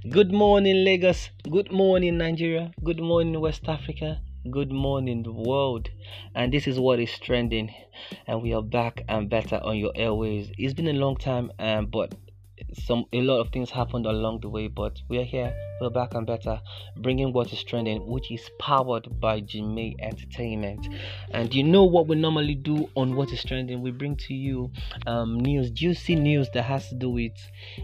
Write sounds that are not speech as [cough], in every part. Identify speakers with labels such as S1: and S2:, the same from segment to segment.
S1: Good morning, Lagos. Good morning, Nigeria. Good morning, West Africa. Good morning, the world. And this is what is trending. And we are back and better on your airways. It's been a long time, um, but some a lot of things happened along the way. But we are here. We're back and better, bringing what is trending, which is powered by Jimmy Entertainment. And you know what we normally do on what is trending? We bring to you um, news, juicy news that has to do with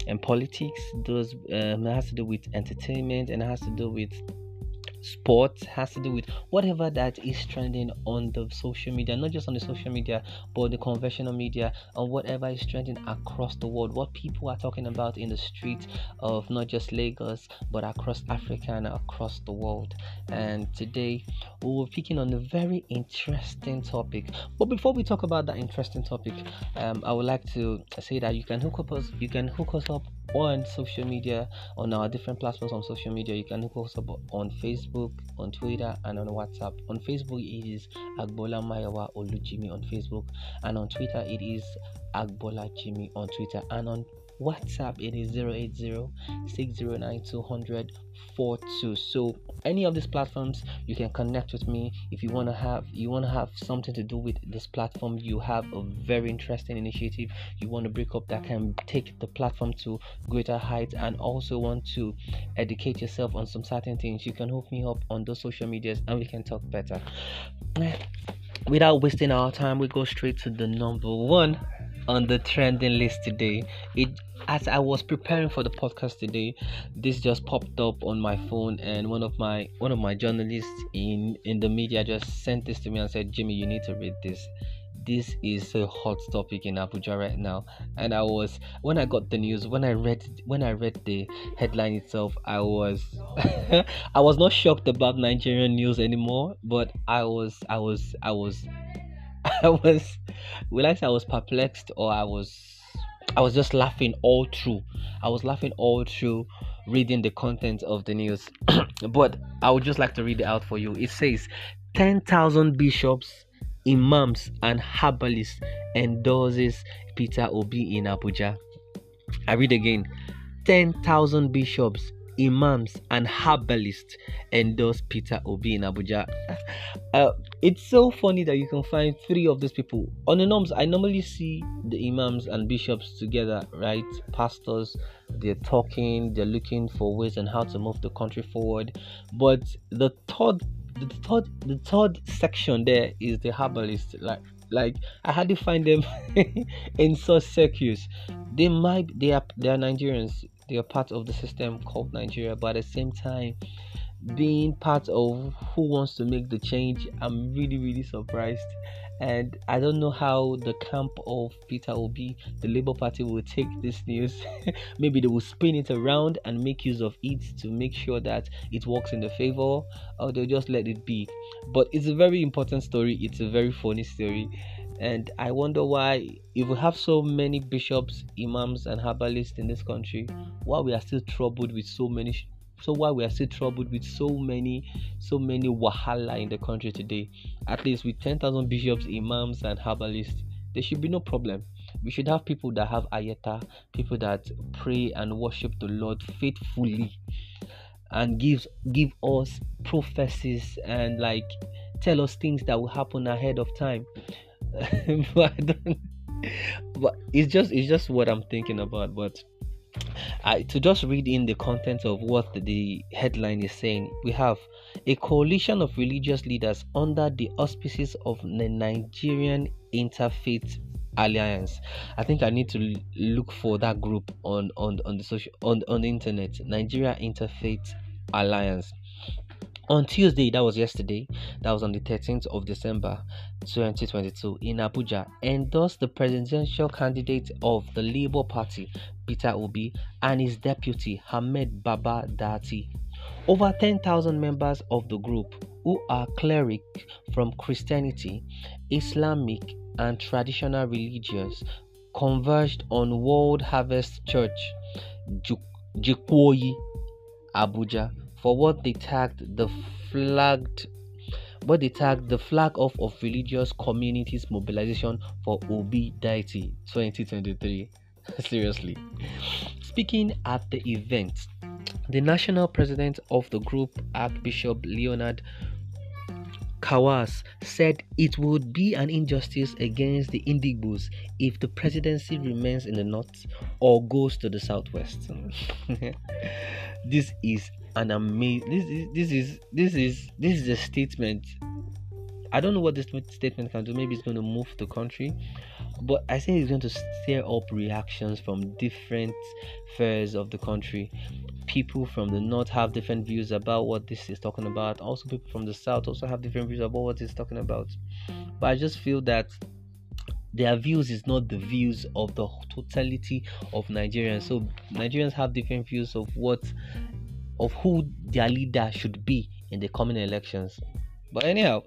S1: um, politics, does um, has to do with entertainment, and has to do with sports has to do with whatever that is trending on the social media not just on the social media but the conventional media and whatever is trending across the world. What people are talking about in the streets of not just lagos but across africa and across the world. And today we will picking on a very interesting topic. But before we talk about that interesting topic um, i would like to say that you can hook up us you can hook us up on social media on our different platforms on social media. You can hook us up on facebook on twitter and on whatsapp. On facebook it is agbola mayowa olujimi on facebook and on twitter it is agbola jimmy on twitter and on WhatsApp it is 080 So any of these platforms you can connect with me. If you want to have you want to have something to do with this platform you have a very interesting initiative. You want to break up that can take the platform to greater heights and also want to educate yourself on some certain things you can hook me up on those social medias and we can talk better. [sniffs] Without wasting our time we go straight to the number one on the trending list today. It as I was preparing for the podcast today, this just popped up on my phone, and one of my one of my journalists in in the media just sent this to me and said, "Jimmy, you need to read this." This is a hot topic in Abuja right now, and I was when I got the news when I read when I read the headline itself, I was [laughs] I was not shocked about Nigerian news anymore, but I was I was I was [laughs] I was, will I say I was perplexed or I was, I was just laughing all through. I was laughing all through reading the content of the news. [clears throat] but I would just like to read it out for you. It says 10,000 bishops, imams, and herbalists endorses Peter Obi in Abuja. I read again 10,000 bishops, imams and herbalists endorse Peter Obi in Abuja. Uh, it's so funny that you can find three of these people. On the norms, I normally see the imams and bishops together, right? Pastors, they're talking, they're looking for ways and how to move the country forward. But the third the third the third section there is the herbalist like like I had to find them [laughs] in such circles. They might they are they are Nigerians they are part of the system called Nigeria, but at the same time, being part of who wants to make the change, I'm really, really surprised. And I don't know how the camp of Peter Obi, the Labour Party, will take this news. [laughs] Maybe they will spin it around and make use of it to make sure that it works in the favor, or they'll just let it be. But it's a very important story, it's a very funny story and I wonder why, if we have so many bishops, imams, and herbalists in this country, why we are still troubled with so many. So why we are still troubled with so many, so many wahala in the country today? At least with ten thousand bishops, imams, and herbalists, there should be no problem. We should have people that have ayeta, people that pray and worship the Lord faithfully, and gives give us prophecies and like tell us things that will happen ahead of time [laughs] but I. But it's just it's just what I'm thinking about. But I, to just read in the content of what the headline is saying, we have a coalition of religious leaders under the auspices of the Nigerian Interfaith Alliance. I think I need to look for that group on on on the social on on the internet. Nigeria Interfaith Alliance on Tuesday, that was yesterday, that was on the 13th of December 2022, in Abuja, endorsed the presidential candidate of the Labour Party, Peter Obi, and his deputy, Ahmed Baba Datti. Over 10,000 members of the group, who are cleric from Christianity, Islamic, and traditional religions, converged on World Harvest Church, Jikoyi, Abuja, for what they tagged the flagged what they tagged the flag off of religious communities mobilization for Obi Datti 2023. [laughs] Seriously. Speaking at the event, The national president of the group, Archbishop Leonard Kawas said it would be an injustice against the Indigbos if the presidency remains in the north or goes to the southwest. [laughs] this is an amazing. This is this is this is this is a statement. I don't know what this statement can do. Maybe it's going to move the country, but I think it's going to stir up reactions from different spheres of the country people from the north have different views about what this is talking about. Also, people from the south also have different views about what it's talking about. But I just feel that their views is not the views of the totality of Nigerians. So Nigerians have different views of what of who their leader should be in the coming elections. But anyhow,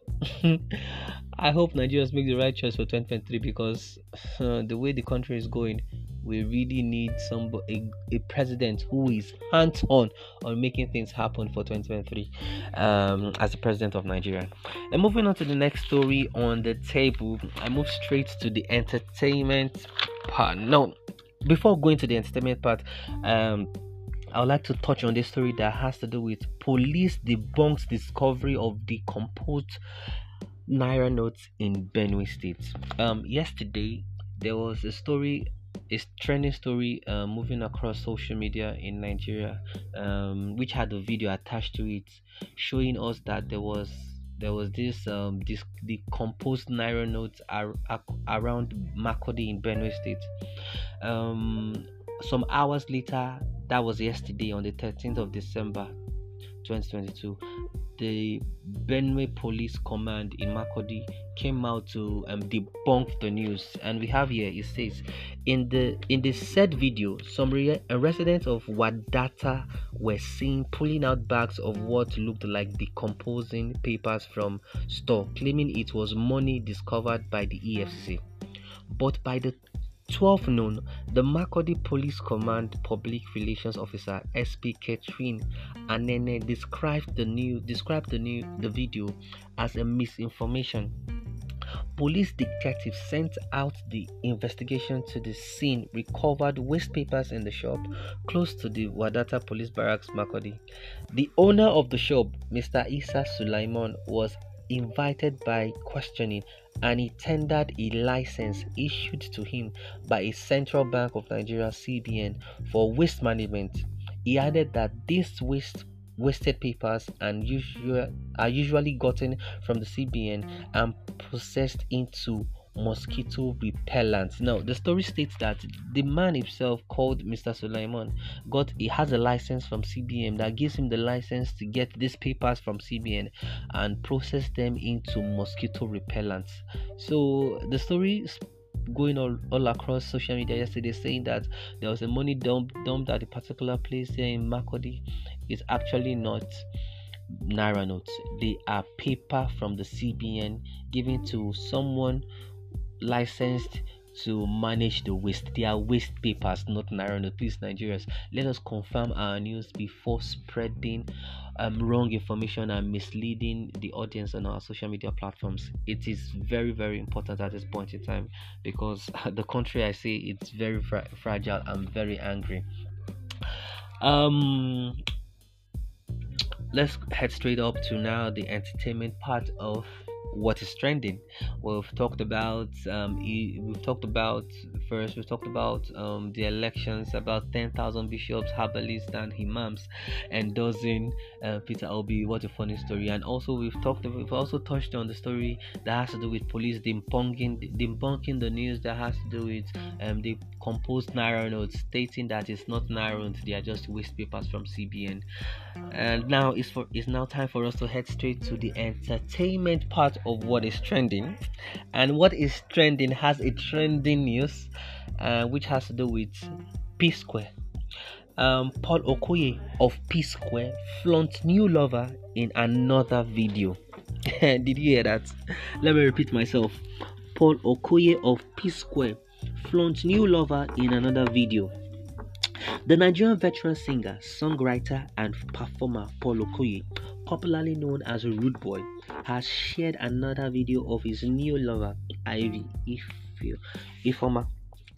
S1: [laughs] I hope Nigerians make the right choice for 2023 because uh, the way the country is going, we really need some a, a president who is hands-on on making things happen for 2023 um, as the president of Nigeria. And moving on to the next story on the table, I move straight to the entertainment part. No, before going to the entertainment part, um, I would like to touch on this story that has to do with police debunks discovery of decomposed naira notes in Benue State. Um, yesterday there was a story a trending story uh, moving across social media in Nigeria, um, which had a video attached to it showing us that there was there was this um this decomposed naira notes ar- ar- around Makurdi in Benue State. Um, some hours later, that was yesterday on the 13th of December, 2022 the Benue Police Command in Makurdi came out to um, debunk the news, and we have here it says in the in the said video, some re- residents of Wadata were seen pulling out bags of what looked like decomposing papers from store, claiming it was money discovered by the EFC. But by the 12 noon, the Makurdi Police Command Public Relations Officer SP Catherine Anene described the new described the new the video as a misinformation. Police detectives sent out the investigation to the scene, recovered waste papers in the shop close to the Wadata Police Barracks, Makurdi. The owner of the shop, Mr. Isa Sulaiman, was invited by questioning and he tendered a license issued to him by a Central Bank of Nigeria CBN for waste management. He added that these waste wasted papers and usual, are usually gotten from the CBN and processed into mosquito repellent. Now, the story states that the man himself, called Mr. Sulaiman, got he has a license from CBN that gives him the license to get these papers from CBN and process them into mosquito repellents. So the story going all, all across social media yesterday saying that there was a money dump dumped at a particular place here in Makurdi is actually not naira notes they are paper from the cbn given to someone licensed to manage the waste. They are waste papers, not Naira. Please, Nigerians, let us confirm our news before spreading um, wrong information and misleading the audience on our social media platforms. It is very, very important at this point in time because [laughs] the country I say it's very fra- fragile. I'm very angry. Um, let's head straight up to now the entertainment part of what is trending. We've talked about um, we've talked about first we've talked about um, the elections, about ten thousand bishops, herbalists, and imams endorsing uh, Peter Obi. What a funny story! And also we've talked we've also touched on the story that has to do with police debunking debunking the news that has to do with um, the composed naira notes, stating that it's not naira notes; they are just waste papers from CBN. And now it's for it's now time for us to head straight to the entertainment part of what is trending. And what is trending has a trending news, uh, which has to do with P Square. Um, Paul Okoye of P Square flaunts new lover in another video. [laughs] Did you hear that? Let me repeat myself. Paul Okoye of P Square flaunts new lover in another video. The Nigerian veteran singer, songwriter, and performer Paul Okoye, popularly known as Rude Boy, has shared another video of his new lover, Ivy Ifeoma.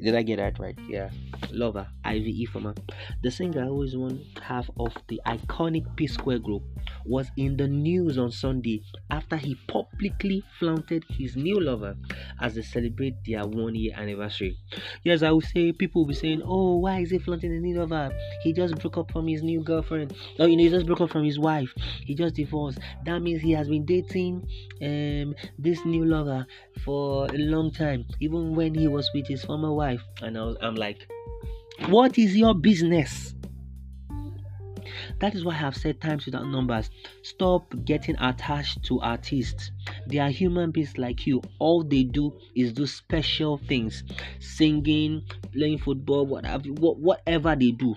S1: Did I get that right? Yeah. Lover, Ivy Ifeoma. The singer I always one half of the iconic P Square group was in the news on Sunday after he publicly flaunted his new lover as they celebrate their one year anniversary. Yes, I would say people will be saying, Oh, why is he flaunting the new lover? He just broke up from his new girlfriend. Oh, you know, he just broke up from his wife. He just divorced. That means he has been dating um this new lover for a long time, even when he was with his former wife. And I was, I'm like, what is your business? That is why I have said times without numbers. Stop getting attached to artists. They are human beings like you. All they do is do special things singing, playing football, whatever, whatever they do.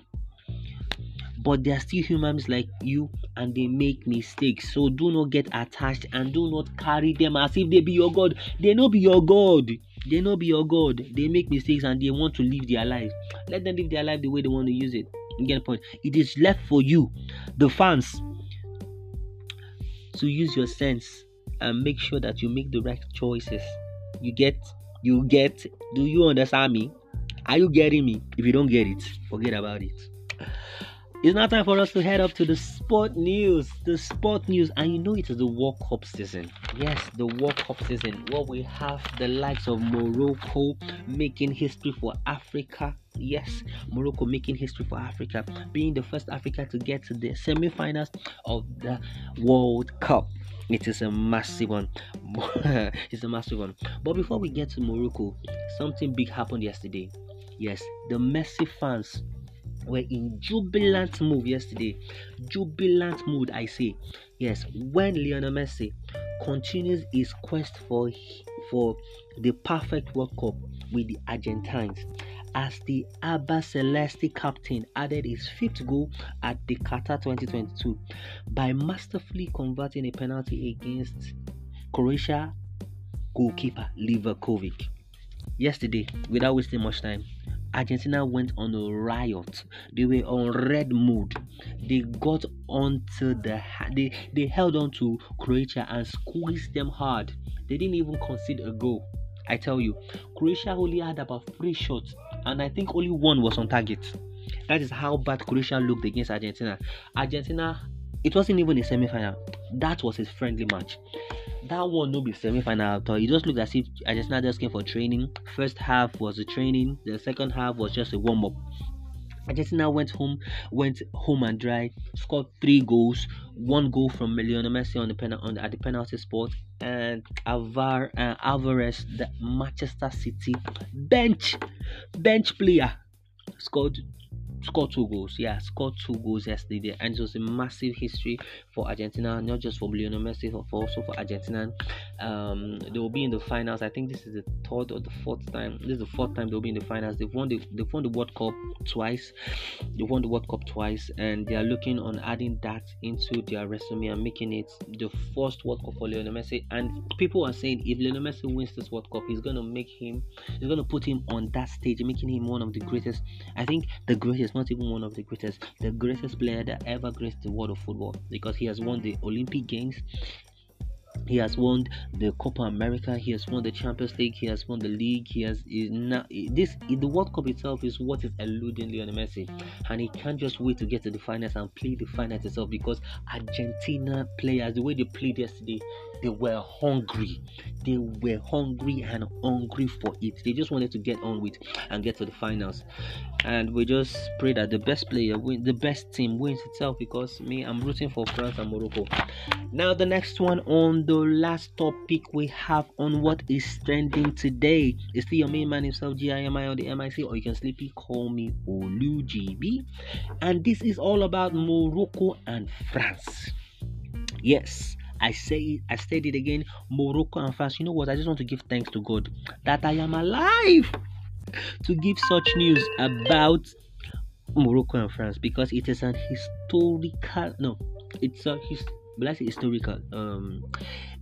S1: But they are still humans like you and they make mistakes. So do not get attached and do not carry them as if they be your God. They not be your God. They not be your God. They make mistakes and they want to live their life. Let them live their life the way they want to use it. You get the point? It is left for you, the fans, to use your sense and make sure that you make the right choices. You get, you get. Do you understand me? Are you getting me? If you don't get it, forget about it. It's now time for us to head up to the sport news. The sport news, and you know it is the World Cup season. Yes, the World Cup season. Where we have the likes of Morocco making history for Africa. Yes, Morocco making history for Africa, being the first Africa to get to the semi-finals of the World Cup. It is a massive one. [laughs] it's a massive one. But before we get to Morocco, something big happened yesterday. Yes, the Messi fans were in jubilant mood yesterday. Jubilant mood, I say. Yes, when Lionel Messi continues his quest for for the perfect World Cup with the Argentines as the Albiceleste captain added his fifth goal at the Qatar 2022 by masterfully converting a penalty against Croatia goalkeeper Livakovic. Yesterday, without wasting much time, Argentina went on a riot. They were on red mood. They got onto the they they held on to Croatia and squeezed them hard. They didn't even concede a goal. I tell you, Croatia only had about three shots, and I think only one was on target. That is how bad Croatia looked against Argentina. Argentina, it wasn't even a semi-final. That was a friendly match that one no be semi-final at all. It just looked as if Argentina just came for training. First half was a training, the second half was just a warm-up. Argentina went home, went home and dry, scored three goals, one goal from Lionel Messi on the pen on the, at the penalty spot, and Avar uh, Alvarez, the Manchester City bench bench player, scored scored two goals. Yeah, scored two goals yesterday, and it was a massive history for Argentina, not just for Lionel Messi, but also for Argentina. Um, they will be in the finals. I think this is the third or the fourth time. This is the fourth time they'll be in the finals. They've won the they've won the World Cup twice. They won the World Cup twice, and they are looking on adding that into their resume and making it the first World Cup for Lionel Messi. And people are saying if Lionel Messi wins this World Cup, he's gonna make him, he's gonna put him on that stage, making him one of the greatest. I think the greatest, not even one of the greatest, the greatest player that ever graced the world of football because he has won the Olympic Games, he has won the Copa America. He has won the Champions League. He has won the league. He has is now this the World Cup itself is what is eluding Lionel Messi, and he can't just wait to get to the finals and play the finals itself because Argentina players the way they played yesterday, they were hungry. They were hungry and hungry for it. They just wanted to get on with and get to the finals, and we just pray that the best player win, the best team wins itself because me I'm rooting for France and Morocco. Now the next one on the last topic we have on what is trending today is still your main man himself, GIMI on the MIC, or you can sleepy call me Olu GB. And this is all about Morocco and France. Yes, I say it, I said it again, Morocco and France. You know what? I just want to give thanks to God that I am alive to give such news about Morocco and France because it is an historical no, it's a his I say historical. Um,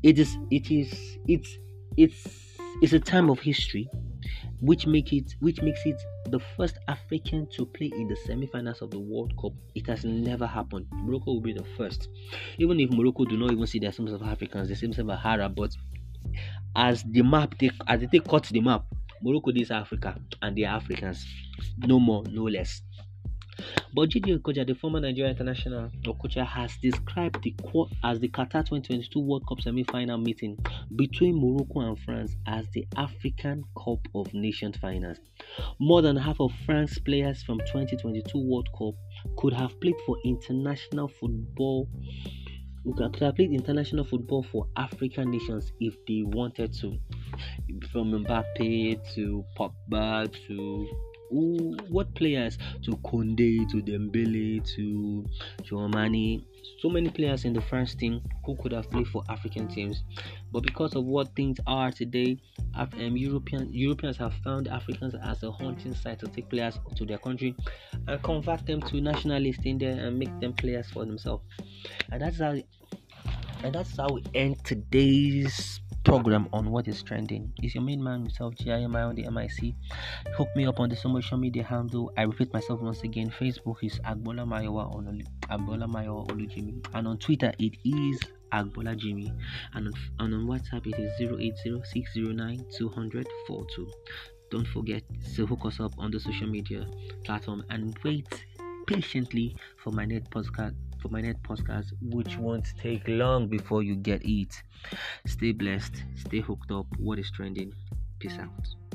S1: it is it is it's it's it's a time of history which make it which makes it the first African to play in the semi-finals of the World Cup. It has never happened. Morocco will be the first. Even if Morocco do not even see themselves as Africans, they see themselves as Arab, but as the map they as they cut the map, Morocco is Africa and they are Africans. No more, no less. But Gidi Okocha, the former Nigerian international Okocha, has described the as the Qatar 2022 World Cup semi-final meeting between Morocco and France as the African Cup of Nations finals. More than half of France's players from 2022 World Cup could have played for international football could have played international football for African nations if they wanted to. From Mbappe to Pogba to who, what players to Koundé to Dembele to Tchouaméni so many players in the French team who could have played for African teams. But because of what things are today um, European Europeans have found Africans as a hunting site to take players to their country and convert them to nationalists in there and make them players for themselves. And that's how and that's how we end today's program on what is trending. Is your main man himself, GIMI on the MIC. Hook me up on the social media handle. I repeat myself once again. Facebook is Agbola Mayowa on Agbola Mayowa Olujimi. And on Twitter it is Agbola Jimmy. And on, and on WhatsApp it is 080 Don't forget to hook us up on the social media platform and wait patiently for my next podcast for my next podcast, which won't take long before you get it. Stay blessed, stay hooked up. What is trending? Peace out.